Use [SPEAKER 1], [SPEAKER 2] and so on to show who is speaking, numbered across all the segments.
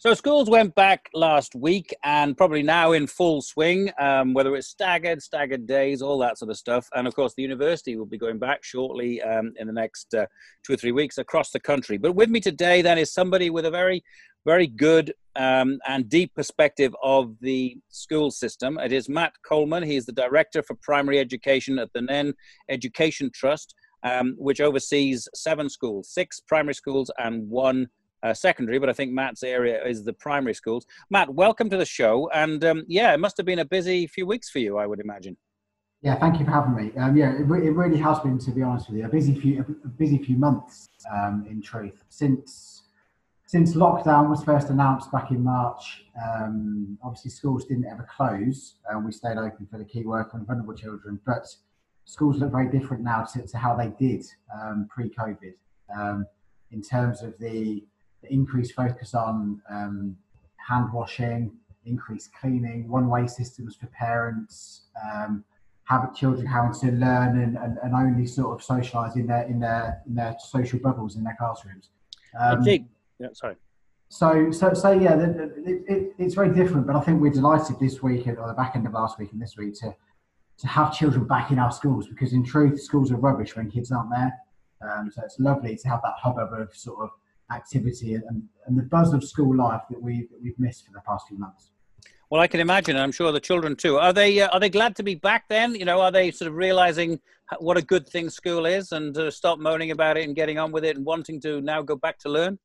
[SPEAKER 1] So schools went back last week and probably now in full swing, um, whether it's staggered, staggered days, all that sort of stuff. And of course, the university will be going back shortly um, in the next uh, two or three weeks across the country. But with me today, then, is somebody with a very, very good um, and deep perspective of the school system. It is Matt Coleman. He is the Director for Primary Education at the Nene Education Trust, um, which oversees seven schools, six primary schools and one uh, secondary, but I think Matt's area is the primary schools. Matt, welcome to the show. And um, yeah, it must have been a busy few weeks for you, I would imagine.
[SPEAKER 2] Yeah, thank you for having me. Um, yeah, it, re- it, really has been, to be honest with you, a busy few, a busy few months. Um, in truth, since since lockdown was first announced back in March, um, obviously schools didn't ever close. Uh, we stayed open for the key worker and vulnerable children, but schools look very different now to, to how they did um, pre-COVID um, in terms of the increased focus on um, hand washing, increased cleaning, one-way systems for parents, um, have children having to learn and, and, and only sort of socialise in their in their in their social bubbles in their classrooms.
[SPEAKER 1] Um, yeah, sorry.
[SPEAKER 2] So, so, so yeah, it, it, it's very different. But I think we're delighted this week, or the back end of last week and this week, to to have children back in our schools because, in truth, schools are rubbish when kids aren't there. Um, so it's lovely to have that hubbub of sort of activity and, and the buzz of school life that we that we've missed for the past few months.
[SPEAKER 1] Well, I can imagine, and I'm sure the children too. Are they uh, are they glad to be back? Then you know, are they sort of realizing what a good thing school is, and uh, stop moaning about it and getting on with it, and wanting to now go back to learn?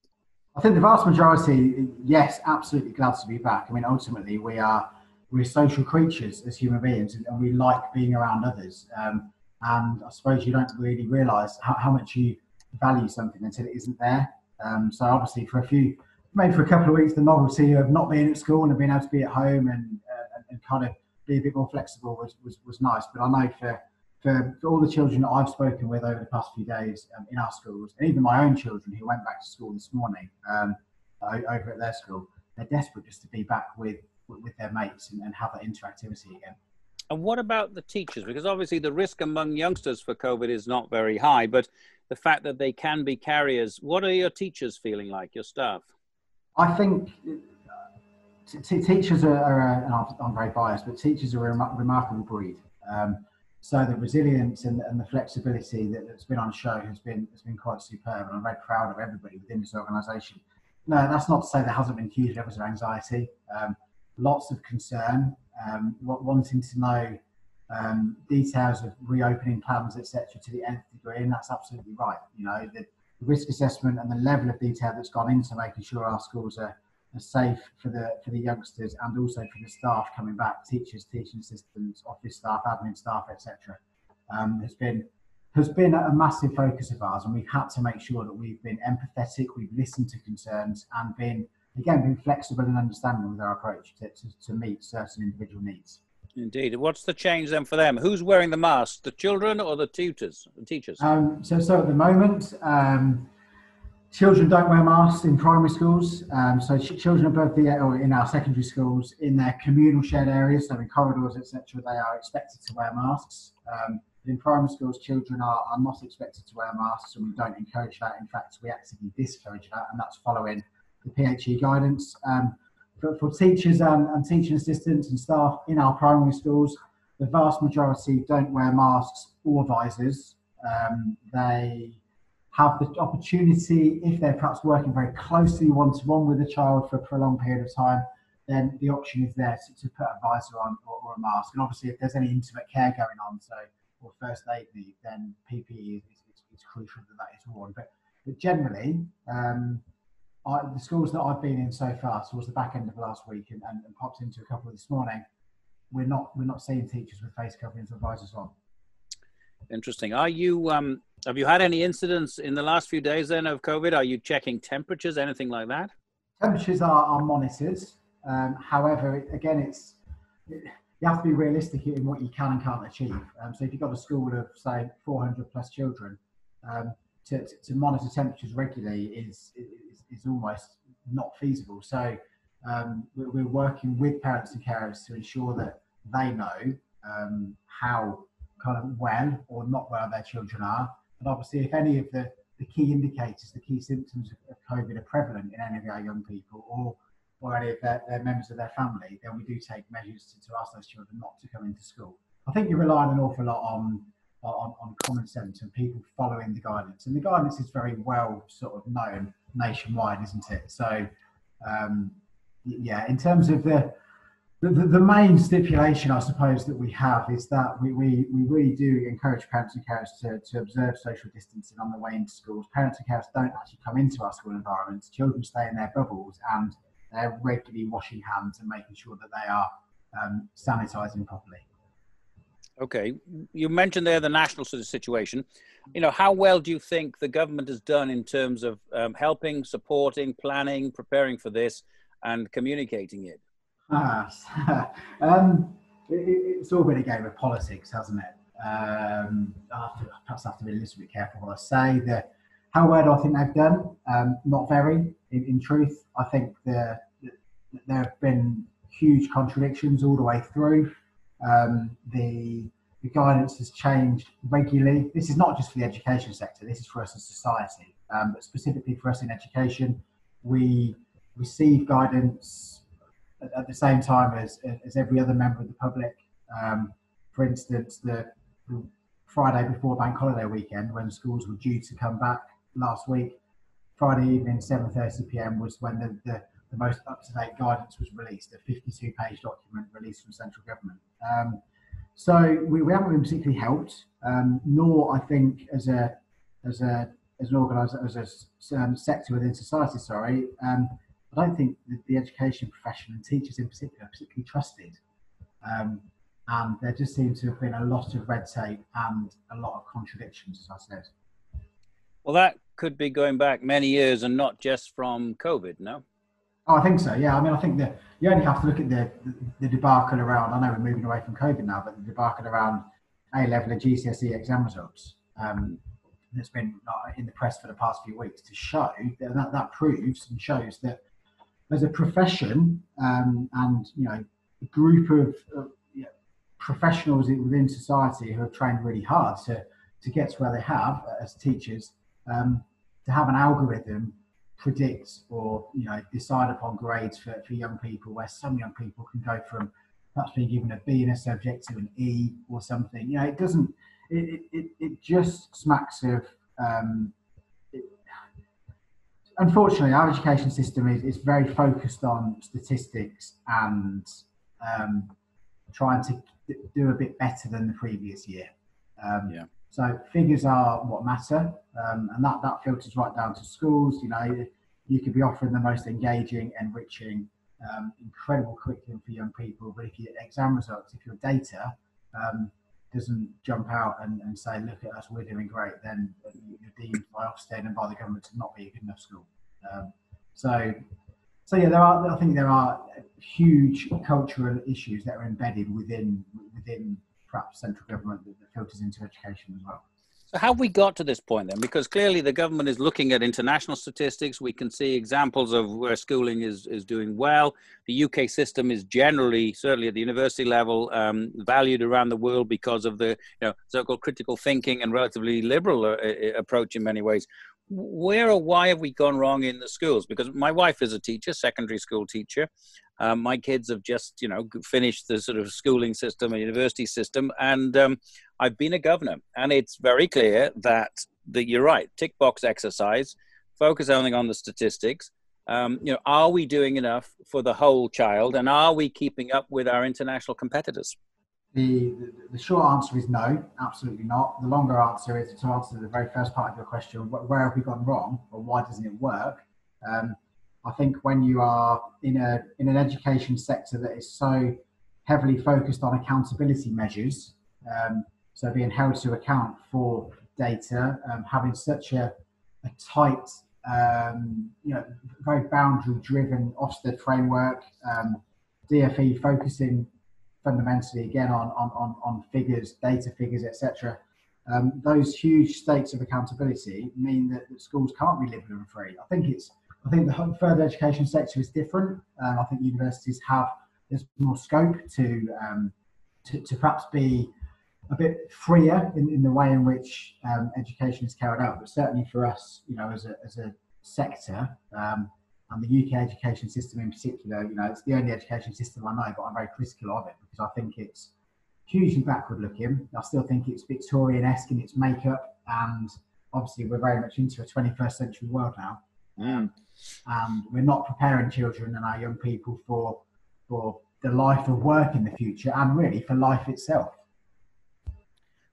[SPEAKER 2] I think the vast majority, yes, absolutely glad to be back. I mean, ultimately, we are we're social creatures as human beings, and we like being around others. Um, and I suppose you don't really realise how, how much you value something until it isn't there. Um, so obviously for a few, maybe for a couple of weeks, the novelty of not being at school and being able to be at home and, uh, and kind of be a bit more flexible was, was, was nice. But I know for, for, for all the children that I've spoken with over the past few days um, in our schools, and even my own children who went back to school this morning um, over at their school, they're desperate just to be back with, with their mates and, and have that interactivity again.
[SPEAKER 1] And what about the teachers? Because obviously the risk among youngsters for COVID is not very high, but the fact that they can be carriers, what are your teachers feeling like, your staff?
[SPEAKER 2] I think uh, t- teachers are, are and I'm very biased, but teachers are a rem- remarkable breed. Um, so the resilience and, and the flexibility that, has been on show has been has been quite superb, and I'm very proud of everybody within this organisation. No, that's not to say there hasn't been huge levels of anxiety, um, lots of concern, um, wanting to know um, details of reopening plans, etc., to the nth degree, and that's absolutely right. You know, the, the, risk assessment and the level of detail that's gone into making sure our schools are, are safe for the for the youngsters and also for the staff coming back, teachers, teaching assistants, office staff, admin staff, etc., um, has been has been a massive focus of ours, and we've had to make sure that we've been empathetic, we've listened to concerns, and been again, being flexible and understanding with our approach to, to, to meet certain individual needs.
[SPEAKER 1] Indeed. What's the change then for them? Who's wearing the mask? The children or the tutors, the teachers?
[SPEAKER 2] Um, so, so at the moment, um, children don't wear masks in primary schools. Um, so ch- children above the or in our secondary schools, in their communal shared areas, so in corridors, etc., they are expected to wear masks. Um, in primary schools, children are, are not expected to wear masks, and we don't encourage that. In fact, we actively discourage that, and that's following the PHE guidance. Um, for, for teachers and, and teaching assistants and staff in our primary schools, the vast majority don't wear masks or visors. Um, they have the opportunity, if they're perhaps working very closely one to one with a child for a prolonged period of time, then the option is there to, to put a visor on or, or, a mask. And obviously, if there's any intimate care going on, so or first aid need, then PPE is, is, is crucial that that is worn. But, but generally, um, I, the schools that I've been in so far, towards the back end of last week, and, and, and popped into a couple this morning, we're not we're not seeing teachers with face coverings or visors on.
[SPEAKER 1] Interesting. Are you um, have you had any incidents in the last few days then of COVID? Are you checking temperatures, anything like that?
[SPEAKER 2] Temperatures are, are monitored. Um, however, again, it's you have to be realistic in what you can and can't achieve. Um, so if you've got a school of say 400 plus children, um, to, to, monitor temperatures regularly is, is, is almost not feasible. So um, we're working with parents and carers to ensure that they know um, how kind of well or not well their children are. And obviously, if any of the, the key indicators, the key symptoms of, COVID are prevalent in any of our young people or, or any of their, their members of their family, then we do take measures to, to ask those children not to come into school. I think you're relying an awful lot on, on, on common sense and people following the guidance. And the guidance is very well sort of known nationwide, isn't it? So, um, yeah, in terms of the the, the, main stipulation, I suppose, that we have is that we, we, we really do encourage parents and carers to, to observe social distancing on the way into schools. Parents and carers don't actually come into our school environments. Children stay in their bubbles and they're regularly washing hands and making sure that they are um, sanitising properly.
[SPEAKER 1] Okay, you mentioned there the national sort of situation. You know, how well do you think the government has done in terms of um, helping, supporting, planning, preparing for this, and communicating it?
[SPEAKER 2] Ah, um, it, it's all been a game of politics, hasn't it? Um, I have to, perhaps I have to be a little bit careful what I say. The, how well do I think they've done? Um, not very. In, in truth, I think the, the, there have been huge contradictions all the way through. Um, the, the guidance has changed regularly. This is not just for the education sector. This is for us as society, um, but specifically for us in education. We receive guidance at, the same time as, as every other member of the public. Um, for instance, the, the, Friday before Bank Holiday weekend, when schools were due to come back last week, Friday evening, 7:30 p.m. was when the, the, the most up-to-date guidance was released, a 52-page document released from central government. Um, so we, we haven't been particularly helped, um, nor I think as a as a as an organizer as a um, sector within society. Sorry, um, I don't think the, the, education profession and teachers in particular are particularly trusted. Um, and there just seems to have been a lot of red tape and a lot of contradictions, as I said.
[SPEAKER 1] Well, that could be going back many years and not just from COVID, no?
[SPEAKER 2] Oh, I think so. Yeah, I mean, I think that you only have to look at the, the, the debacle around. I know we're moving away from COVID now, but the debacle around A level and GCSE exam results um, that's been uh, in the press for the past few weeks to show that that, that proves and shows that as a profession um, and you know a group of uh, you know, professionals within society who have trained really hard to to get to where they have as teachers um, to have an algorithm predict or you know decide upon grades for, for young people where some young people can go from perhaps being given a B in a subject to an E or something you know it doesn't it, it, it just smacks of um, unfortunately, our education system is, is very focused on statistics and um, trying to do a bit better than the previous year. Um, yeah. So figures are what matter, um, and that, that filters right down to schools. You know, you could be offering the most engaging, enriching, um, incredible curriculum for young people, but if your exam results, if your data um, doesn't jump out and, and say, look at us, we're doing great, then you're deemed by Ofsted and by the government to not be a good enough school. Um, so, so yeah, there are. I think there are huge cultural issues that are embedded within within perhaps central government that, filters into education as well.
[SPEAKER 1] So how have we got to this point then? Because clearly the government is looking at international statistics. We can see examples of where schooling is, is doing well. The UK system is generally, certainly at the university level, um, valued around the world because of the you know, so-called critical thinking and relatively liberal uh, uh approach in many ways. Where or why have we gone wrong in the schools? Because my wife is a teacher, secondary school teacher. Um, my kids have just, you know, finished the sort of schooling system, a university system, and um, I've been a governor, and it's very clear that that you're right. Tick box exercise, focus only on the statistics. Um, you know, are we doing enough for the whole child, and are we keeping up with our international competitors?
[SPEAKER 2] The, the, short answer is no, absolutely not. The longer answer is to answer the very first part of your question: where have we gone wrong, or why doesn't it work? Um, I think when you are in a in an education sector that is so heavily focused on accountability measures, um, so being held to account for data, um, having such a, a tight, um, you know, very boundary-driven Ofsted framework, um, DFE focusing fundamentally again on on on, on figures, data figures, etc. Um, those huge stakes of accountability mean that, that schools can't be living free. I think it's I think the further education sector is different. Um, I think universities have there's more scope to, um, to, to perhaps be a bit freer in, in the way in which um, education is carried out. But certainly for us, you know, as a, as a sector, um, and the UK education system in particular, you know, it's the only education system I know, but I'm very critical of it because I think it's hugely backward looking. I still think it's Victorian esque in its makeup, and obviously we're very much into a 21st century world now. Mm. And we're not preparing children and our young people for for the life of work in the future and really for life itself.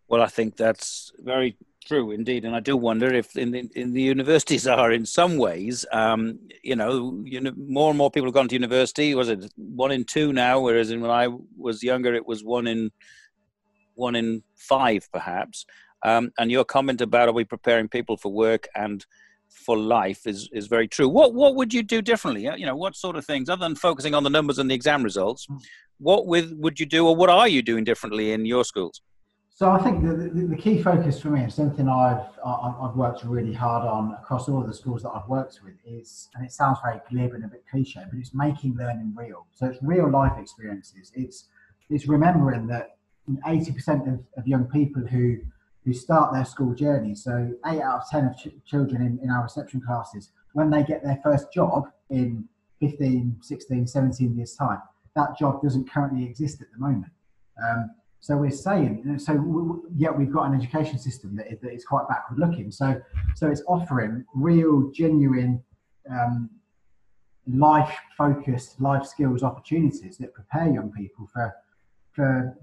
[SPEAKER 1] Well, I think that's very true indeed, and I do wonder if in the, in the universities are in some ways, um, you know, you know, more and more people have gone to university. Was it one in two now? Whereas in, when I was younger, it was one in one in five, perhaps. Um, and your comment about are we preparing people for work and for life is is very true. What what would you do differently? You know, what sort of things other than focusing on the numbers and the exam results? Hmm. What with would you do, or what are you doing differently in your schools?
[SPEAKER 2] So I think the, the, the key focus for me, and something I've I've worked really hard on across all of the schools that I've worked with, is, and it sounds very glib and a bit cliche, but it's making learning real. So it's real life experiences. It's it's remembering that 80% of, of young people who who start their school journey. So eight out of 10 of ch- children in, in our reception classes, when they get their first job in 15, 16, 17 years time, that job doesn't currently exist at the moment. Um, so we're saying, so we, yet we've got an education system that is, that is quite backward looking. So, so it's offering real, genuine, um, life focused, life skills opportunities that prepare young people for, for,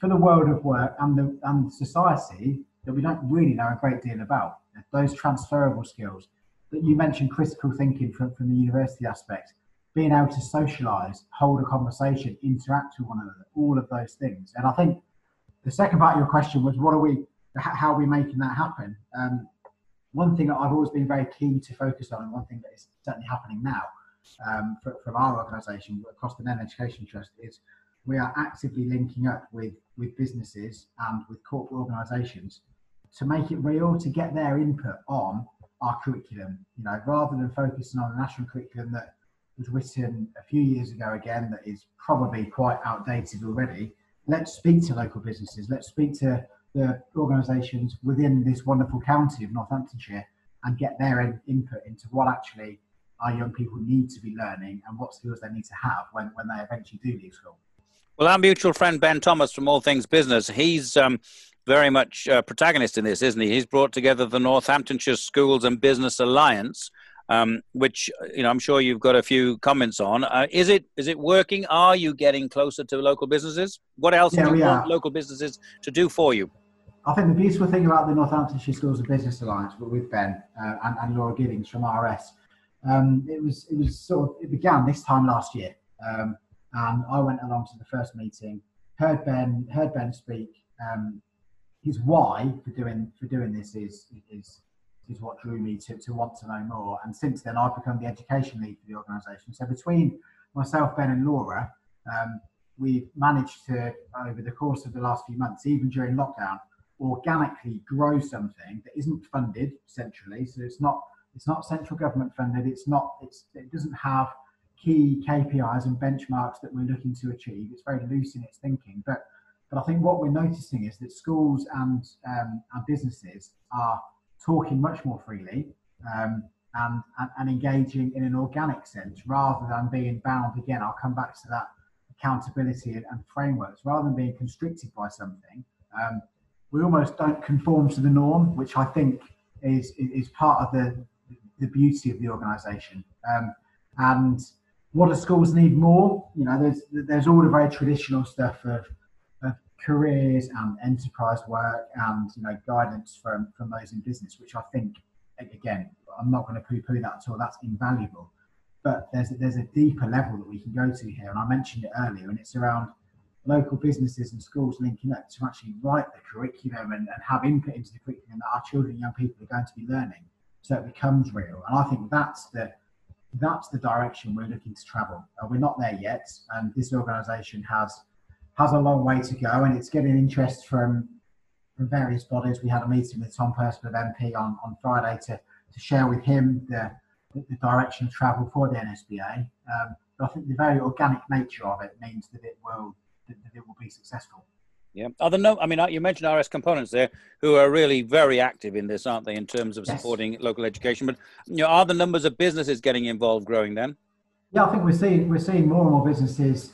[SPEAKER 2] for the world of work and the and society that we don't really know a great deal about. Those transferable skills that you mentioned, critical thinking from, from the university aspect, being able to socialise, hold a conversation, interact with one another, all of those things. And I think the second part of your question was, what are we, how are we making that happen? Um, one thing that I've always been very keen to focus on, and one thing that is certainly happening now um, from our organisation across the Nene Education Trust, is we are actively linking up with, with businesses and with corporate organisations to make it real, to get their input on our curriculum. You know, rather than focusing on a national curriculum that was written a few years ago again, that is probably quite outdated already. Let's speak to local businesses. Let's speak to the organisations within this wonderful county of Northamptonshire and get their in, input into what actually our young people need to be learning and what skills they need to have when, when they eventually do leave school.
[SPEAKER 1] Well, our mutual friend Ben Thomas from All Things Business, he's um, very much a protagonist in this, isn't he? He's brought together the Northamptonshire Schools and Business Alliance, um, which you know I'm sure you've got a few comments on. Uh, is it is it working? Are you getting closer to local businesses? What else yeah, do you want local businesses to do for you?
[SPEAKER 2] I think the beautiful thing about the Northamptonshire Schools and Business Alliance with Ben uh, and, and, Laura Giddings from RS, um, it was it was sort of it began this time last year. Um, and I went along to the first meeting, heard Ben, heard Ben speak. Um, his why for doing for doing this is is is what drew me to, to want to know more. And since then, I've become the education lead for the organisation. So between myself, Ben, and Laura, um, we've managed to, over the course of the last few months, even during lockdown, organically grow something that isn't funded centrally. So it's not it's not central government funded. It's not it's it doesn't have key KPIs and benchmarks that we're looking to achieve. It's very loose in its thinking, but but I think what we're noticing is that schools and um, and businesses are talking much more freely um, and, and, and engaging in an organic sense rather than being bound. Again, I'll come back to that accountability and, and frameworks rather than being constricted by something. Um, we almost don't conform to the norm, which I think is is part of the the beauty of the organisation. Um, and what do schools need more? You know, there's there's all the very traditional stuff of, of careers and enterprise work and you know guidance from from those in business, which I think again I'm not going to poo-poo that at all. That's invaluable. but there's there's a deeper level that we can go to here, and I mentioned it earlier, and it's around local businesses and schools linking up to actually write the curriculum and, and have input into the curriculum that our children and young people are going to be learning, so it becomes real. And I think that's the that's the direction we're looking to travel. Uh, we're not there yet, and this organisation has has a long way to go, and it's getting interest from from various bodies. We had a meeting with Tom Pursglove of MP on, on Friday to, to share with him the, the, the direction of travel for the NSBA. Um, but I think the very organic nature of it means that it will that, that it will be successful.
[SPEAKER 1] Yeah. Are there no? I mean, you mentioned RS Components there, who are really very active in this, aren't they, in terms of yes. supporting local education? But you know, are the numbers of businesses getting involved growing then?
[SPEAKER 2] Yeah, I think we're seeing we're seeing more and more businesses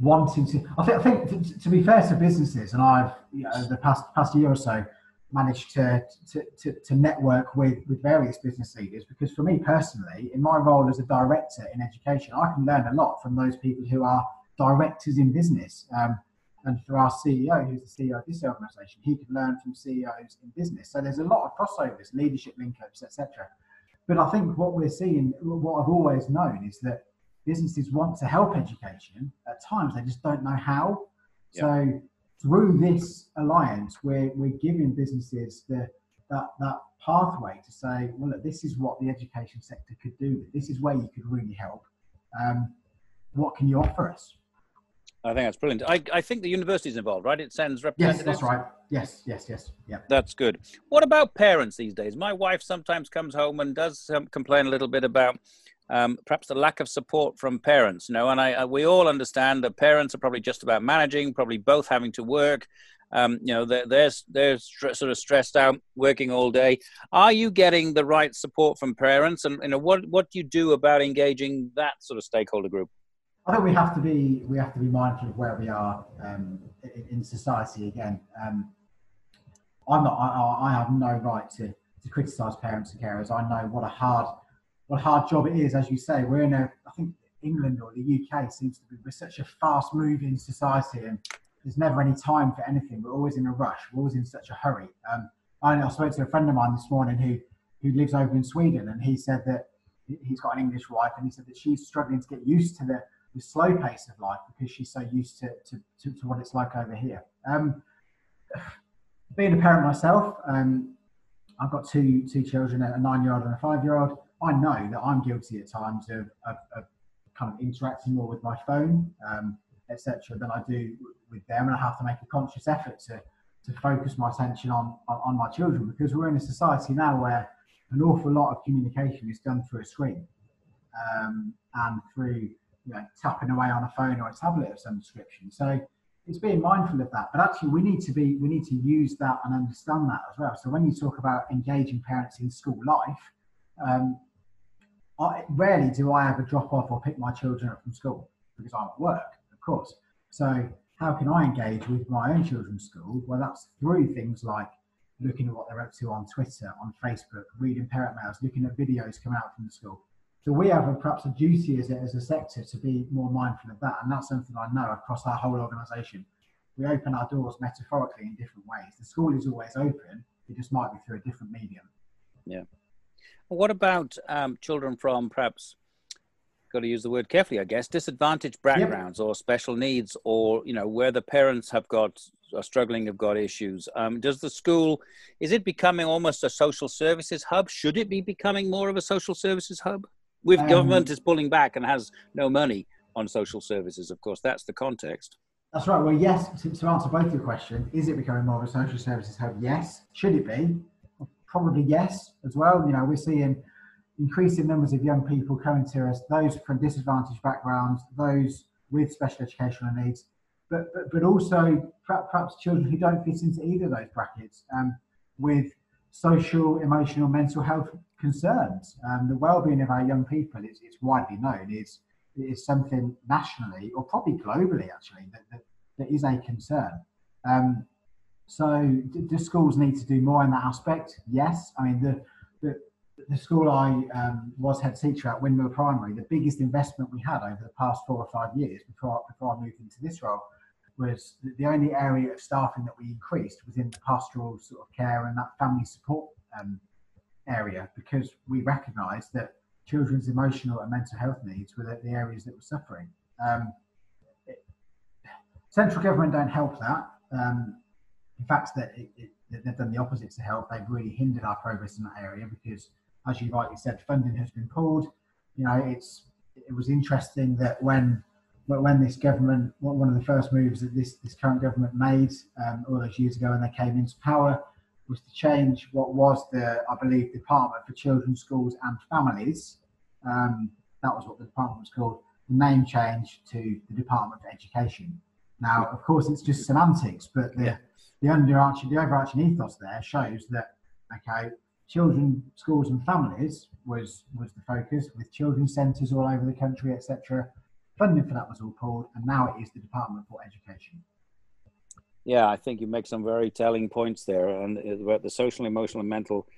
[SPEAKER 2] wanting to. I think I think to, to be fair to businesses, and I've you know, the past past year or so managed to, to, to, to, network with, with various business leaders because for me personally, in my role as a director in education, I can learn a lot from those people who are directors in business. Um, and for our CEO, who's the CEO of this organisation, he could learn from CEOs in business. So there's a lot of crossovers, leadership link-ups, etc. But I think what we're seeing, what I've always known, is that businesses want to help education. At times, they just don't know how. So through this alliance, we're we're giving businesses the that that pathway to say, well, look, this is what the education sector could do. This is where you could really help. Um, what can you offer us?
[SPEAKER 1] I think that's brilliant. I, I think the university's involved, right? It sends representatives.
[SPEAKER 2] Yes, that's right. Yes, yes, yes. Yeah.
[SPEAKER 1] That's good. What about parents these days? My wife sometimes comes home and does um, complain a little bit about um, perhaps the lack of support from parents. You know, and I, I, we all understand that parents are probably just about managing, probably both having to work. Um, you know, they're they're, they're st- sort of stressed out, working all day. Are you getting the right support from parents? And you know, what what do you do about engaging that sort of stakeholder group?
[SPEAKER 2] I think we have to be we have to be mindful of where we are um, in, in, society. Again, um, I'm not. I, I, have no right to to criticise parents and carers. I know what a hard what a hard job it is. As you say, we're in a. I think England or the UK seems to be we're such a fast moving society, and there's never any time for anything. We're always in a rush. We're always in such a hurry. Um, I, I spoke to a friend of mine this morning who who lives over in Sweden, and he said that he's got an English wife, and he said that she's struggling to get used to the the slow pace of life because she's so used to, to, to, to what it's like over here. Um, being a parent myself, um, I've got two two children, a nine year old and a five year old. I know that I'm guilty at times of, of, of kind of interacting more with my phone, um, etc., than I do with them, and I have to make a conscious effort to to focus my attention on, on, on my children because we're in a society now where an awful lot of communication is done through a screen um, and through you know, tapping away on a phone or a tablet of some description. So it's being mindful of that. But actually, we need to be we need to use that and understand that as well. So when you talk about engaging parents in school life, um, I, rarely do I ever drop off or pick my children up from school because I'm at work, of course. So how can I engage with my own children's school? Well, that's through things like looking at what they're up to on Twitter, on Facebook, reading parent mails, looking at videos coming out from the school. So we have a, perhaps a duty as a, as a sector to be more mindful of that, and that's something I know across our whole organisation. We open our doors metaphorically in different ways. The school is always open; it just might be through a different medium.
[SPEAKER 1] Yeah. what about um, children from perhaps got to use the word carefully, I guess, disadvantaged backgrounds yep. or special needs, or you know where the parents have got are struggling, have got issues. Um, does the school is it becoming almost a social services hub? Should it be becoming more of a social services hub? With um, government is pulling back and has no money on social services. Of course, that's the context.
[SPEAKER 2] That's right. Well, yes, to, to answer both your questions, is it becoming more of a social services hub? Yes. Should it be? Probably yes as well. You know, we're seeing increasing numbers of young people coming to us, those from disadvantaged backgrounds, those with special educational needs, but, but, but also perhaps children who don't fit into either of those brackets um, with social, emotional, mental health concerns. Um, the well-being of our young people is, is widely known is is something nationally or probably globally actually that, that, that is a concern. Um, so do, do, schools need to do more in that aspect? Yes. I mean the the, the school I um, was head teacher at Windmill Primary, the biggest investment we had over the past four or five years before before I moved into this role was the only area of staffing that we increased was in the pastoral sort of care and that family support um, area because we recognised that children's emotional and mental health needs were the, the areas that were suffering. Um, it, central government don't help that. Um, in fact, that they've done the opposite to help. They've really hindered our progress in that area because, as you rightly said, funding has been pulled. You know, it's it was interesting that when when this government, one of the first moves that this, this current government made um, all those years ago when they came into power was to change what was the, I believe, Department for Children, Schools and Families. Um, that was what the department was called. The name change to the Department for Education. Now, of course, it's just semantics, but the, yeah. the underarching, the overarching ethos there shows that okay, children, schools, and families was was the focus, with children's centres all over the country, etc. Funding for that was all pulled, and now it is the Department for Education.
[SPEAKER 1] Yeah, I think you make some very telling points there, and about the social, emotional, and mental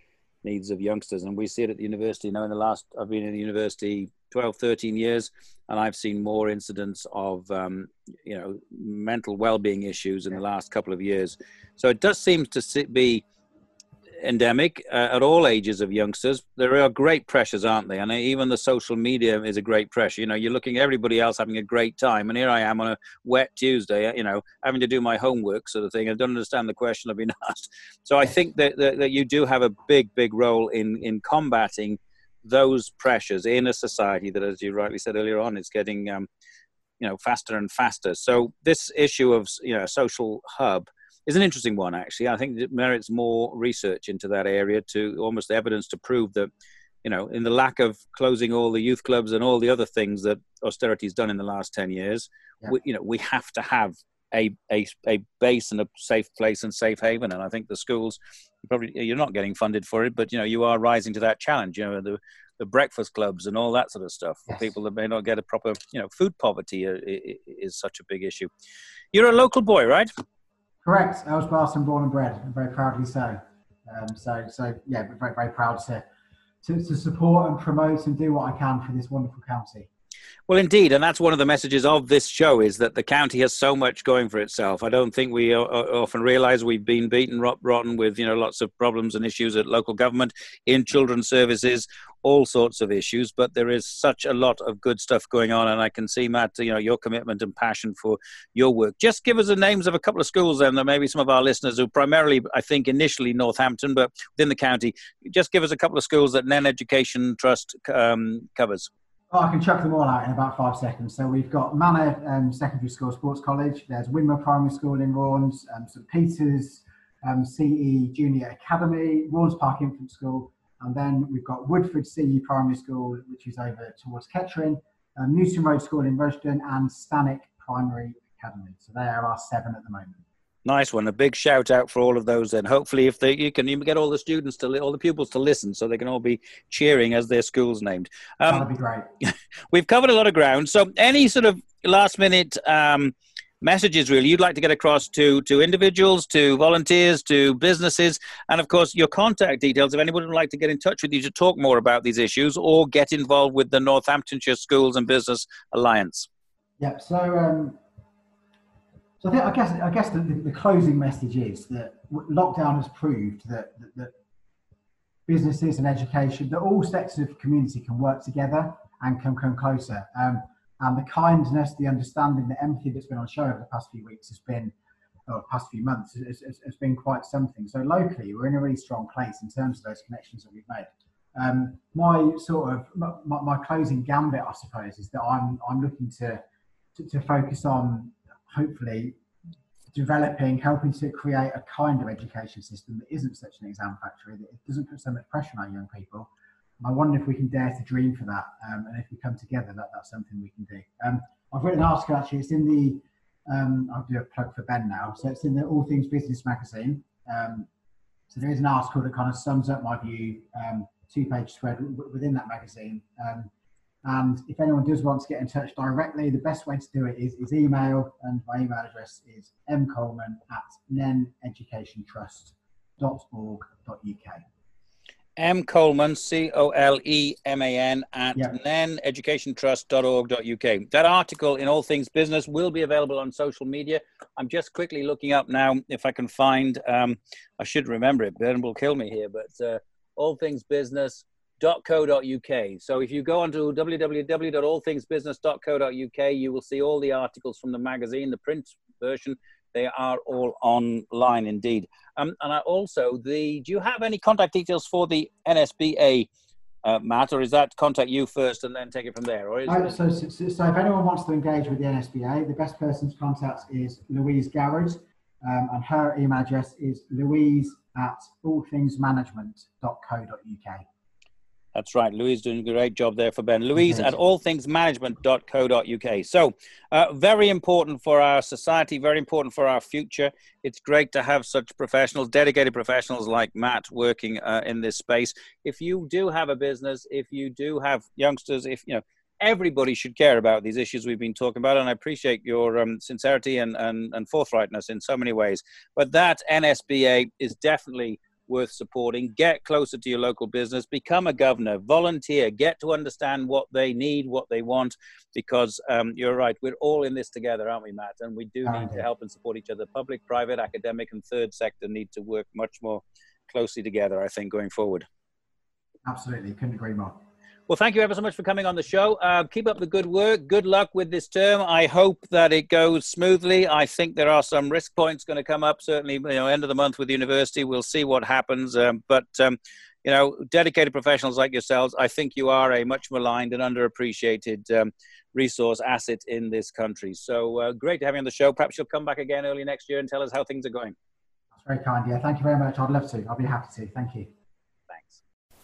[SPEAKER 1] needs of youngsters. And we see it at the university You now. In the last, I've been in the university 12, 13 years, and I've seen more incidents of, um, you know, mental well-being issues in the last couple of years. So it does seem to be endemic uh, at all ages of youngsters. There are great pressures, aren't they? And even the social media is a great pressure. You know, you're looking everybody else having a great time, and here I am on a wet Tuesday, you know, having to do my homework sort of thing. I don't understand the question I've been asked. So I think that, that, that you do have a big, big role in, in combating those pressures in a society that, as you rightly said earlier on, is getting, um, you know, faster and faster. So this issue of, you know, social hub – is an interesting one, actually. I think it merits more research into that area to almost evidence to prove that, you know, in the lack of closing all the youth clubs and all the other things that austerity has done in the last 10 years, yeah. we, you know, we have to have a, a, a base and a safe place and safe haven. And I think the schools, probably, you're not getting funded for it, but, you know, you are rising to that challenge, you know, the, the breakfast clubs and all that sort of stuff. Yes. People that may not get a proper, you know, food poverty uh, is such a big issue. You're a local boy, right?
[SPEAKER 2] Correct. I was Barton born and bred, and very proudly so. Um, so, so yeah, very, very proud to, to, to support and promote and do what I can for this wonderful county.
[SPEAKER 1] Well, indeed, and that's one of the messages of this show is that the county has so much going for itself. I don't think we often realise we've been beaten rotten with you know lots of problems and issues at local government, in children's services, all sorts of issues. But there is such a lot of good stuff going on, and I can see Matt, you know, your commitment and passion for your work. Just give us the names of a couple of schools, then. There may be some of our listeners who primarily, I think, initially Northampton, but within the county. Just give us a couple of schools that Nene Education Trust um, covers.
[SPEAKER 2] Oh, I can chuck them all out in about five seconds. So we've got Manor um, Secondary School Sports College. There's Windmill Primary School in Raunds, um, St Peter's um, CE Junior Academy, Raunds Park Infant School, and then we've got Woodford CE Primary School, which is over towards Kettering, um, Newton Road School in Rushden, and Stanwick Primary Academy. So there are seven at the moment.
[SPEAKER 1] Nice one. A big shout out for all of those. And hopefully, if they, you can even get all the students to, all the pupils to listen, so they can all be cheering as their school's named.
[SPEAKER 2] Um, That'd be great.
[SPEAKER 1] we've covered a lot of ground. So, any sort of last minute um, messages, really, you'd like to get across to to individuals, to volunteers, to businesses, and of course, your contact details. If anyone would like to get in touch with you to talk more about these issues or get involved with the Northamptonshire Schools and Business Alliance.
[SPEAKER 2] Yep. So. Um so I, think, I guess I guess the, the, closing message is that lockdown has proved that, that, that businesses and education, that all sectors of community can work together and can come closer. Um, and the kindness, the understanding, the empathy that's been on show over the past few weeks has been, or past few months, has, has, has, been quite something. So locally, we're in a really strong place in terms of those connections that we've made. Um, my sort of my, my, closing gambit, I suppose, is that I'm I'm looking to, to, to focus on hopefully developing, helping to create a kind of education system that isn't such an exam factory, that it doesn't put so much pressure on our young people. And I wonder if we can dare to dream for that. Um, and if we come together, that, that's something we can do. Um, I've written an article actually, it's in the, um, I'll do a plug for Ben now. So it's in the All Things Business magazine. Um, so there is an article that kind of sums up my view, um, two page spread within that magazine. And if anyone does want to get in touch directly, the best way to do it is, is email, and my email address is mcoleman at neneducationtrust.org.uk.
[SPEAKER 1] M Coleman, C O L E M A N, at yeah. neneducationtrust.org.uk. That article in All Things Business will be available on social media. I'm just quickly looking up now if I can find, um, I should remember it, Ben will kill me here, but uh, All Things Business www.allthingsbusiness.co.uk. So if you go onto www.allthingsbusiness.co.uk, you will see all the articles from the magazine, the print version. They are all online indeed. Um, and I also the. Do you have any contact details for the NSBA, uh, Matt, or is that contact you first and then take it from there? Or is
[SPEAKER 2] oh, so, so, so, if anyone wants to engage with the NSBA, the best person to contact is Louise Garrard, um, and her email address is louise at allthingsmanagement.co.uk.
[SPEAKER 1] That's right. Louise doing a great job there for Ben. Louise at allthingsmanagement.co.uk. So, uh, very important for our society, very important for our future. It's great to have such professionals, dedicated professionals like Matt working uh, in this space. If you do have a business, if you do have youngsters, if you know, everybody should care about these issues we've been talking about. And I appreciate your um, sincerity and, and, and forthrightness in so many ways. But that NSBA is definitely worth supporting. Get closer to your local business, become a governor, volunteer, get to understand what they need, what they want, because um, you're right, we're all in this together, aren't we, Matt? And we do need to help and support each other. Public, private, academic, and third sector need to work much more closely together, I think, going forward.
[SPEAKER 2] Absolutely, couldn't agree more.
[SPEAKER 1] Well, thank you ever so much for coming on the show. Uh, keep up the good work. Good luck with this term. I hope that it goes smoothly. I think there are some risk points going to come up. Certainly, you know, end of the month with the university, we'll see what happens. Um, but um, you know, dedicated professionals like yourselves, I think you are a much maligned and underappreciated um, resource asset in this country. So uh, great to have you on the show. Perhaps you'll come back again early next year and tell us how things are going.
[SPEAKER 2] That's very kind. Yeah, thank you very much. I'd love to. I'll be happy to. Thank you.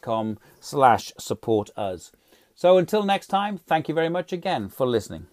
[SPEAKER 1] com slash support us. So until next time, thank you very much again for listening.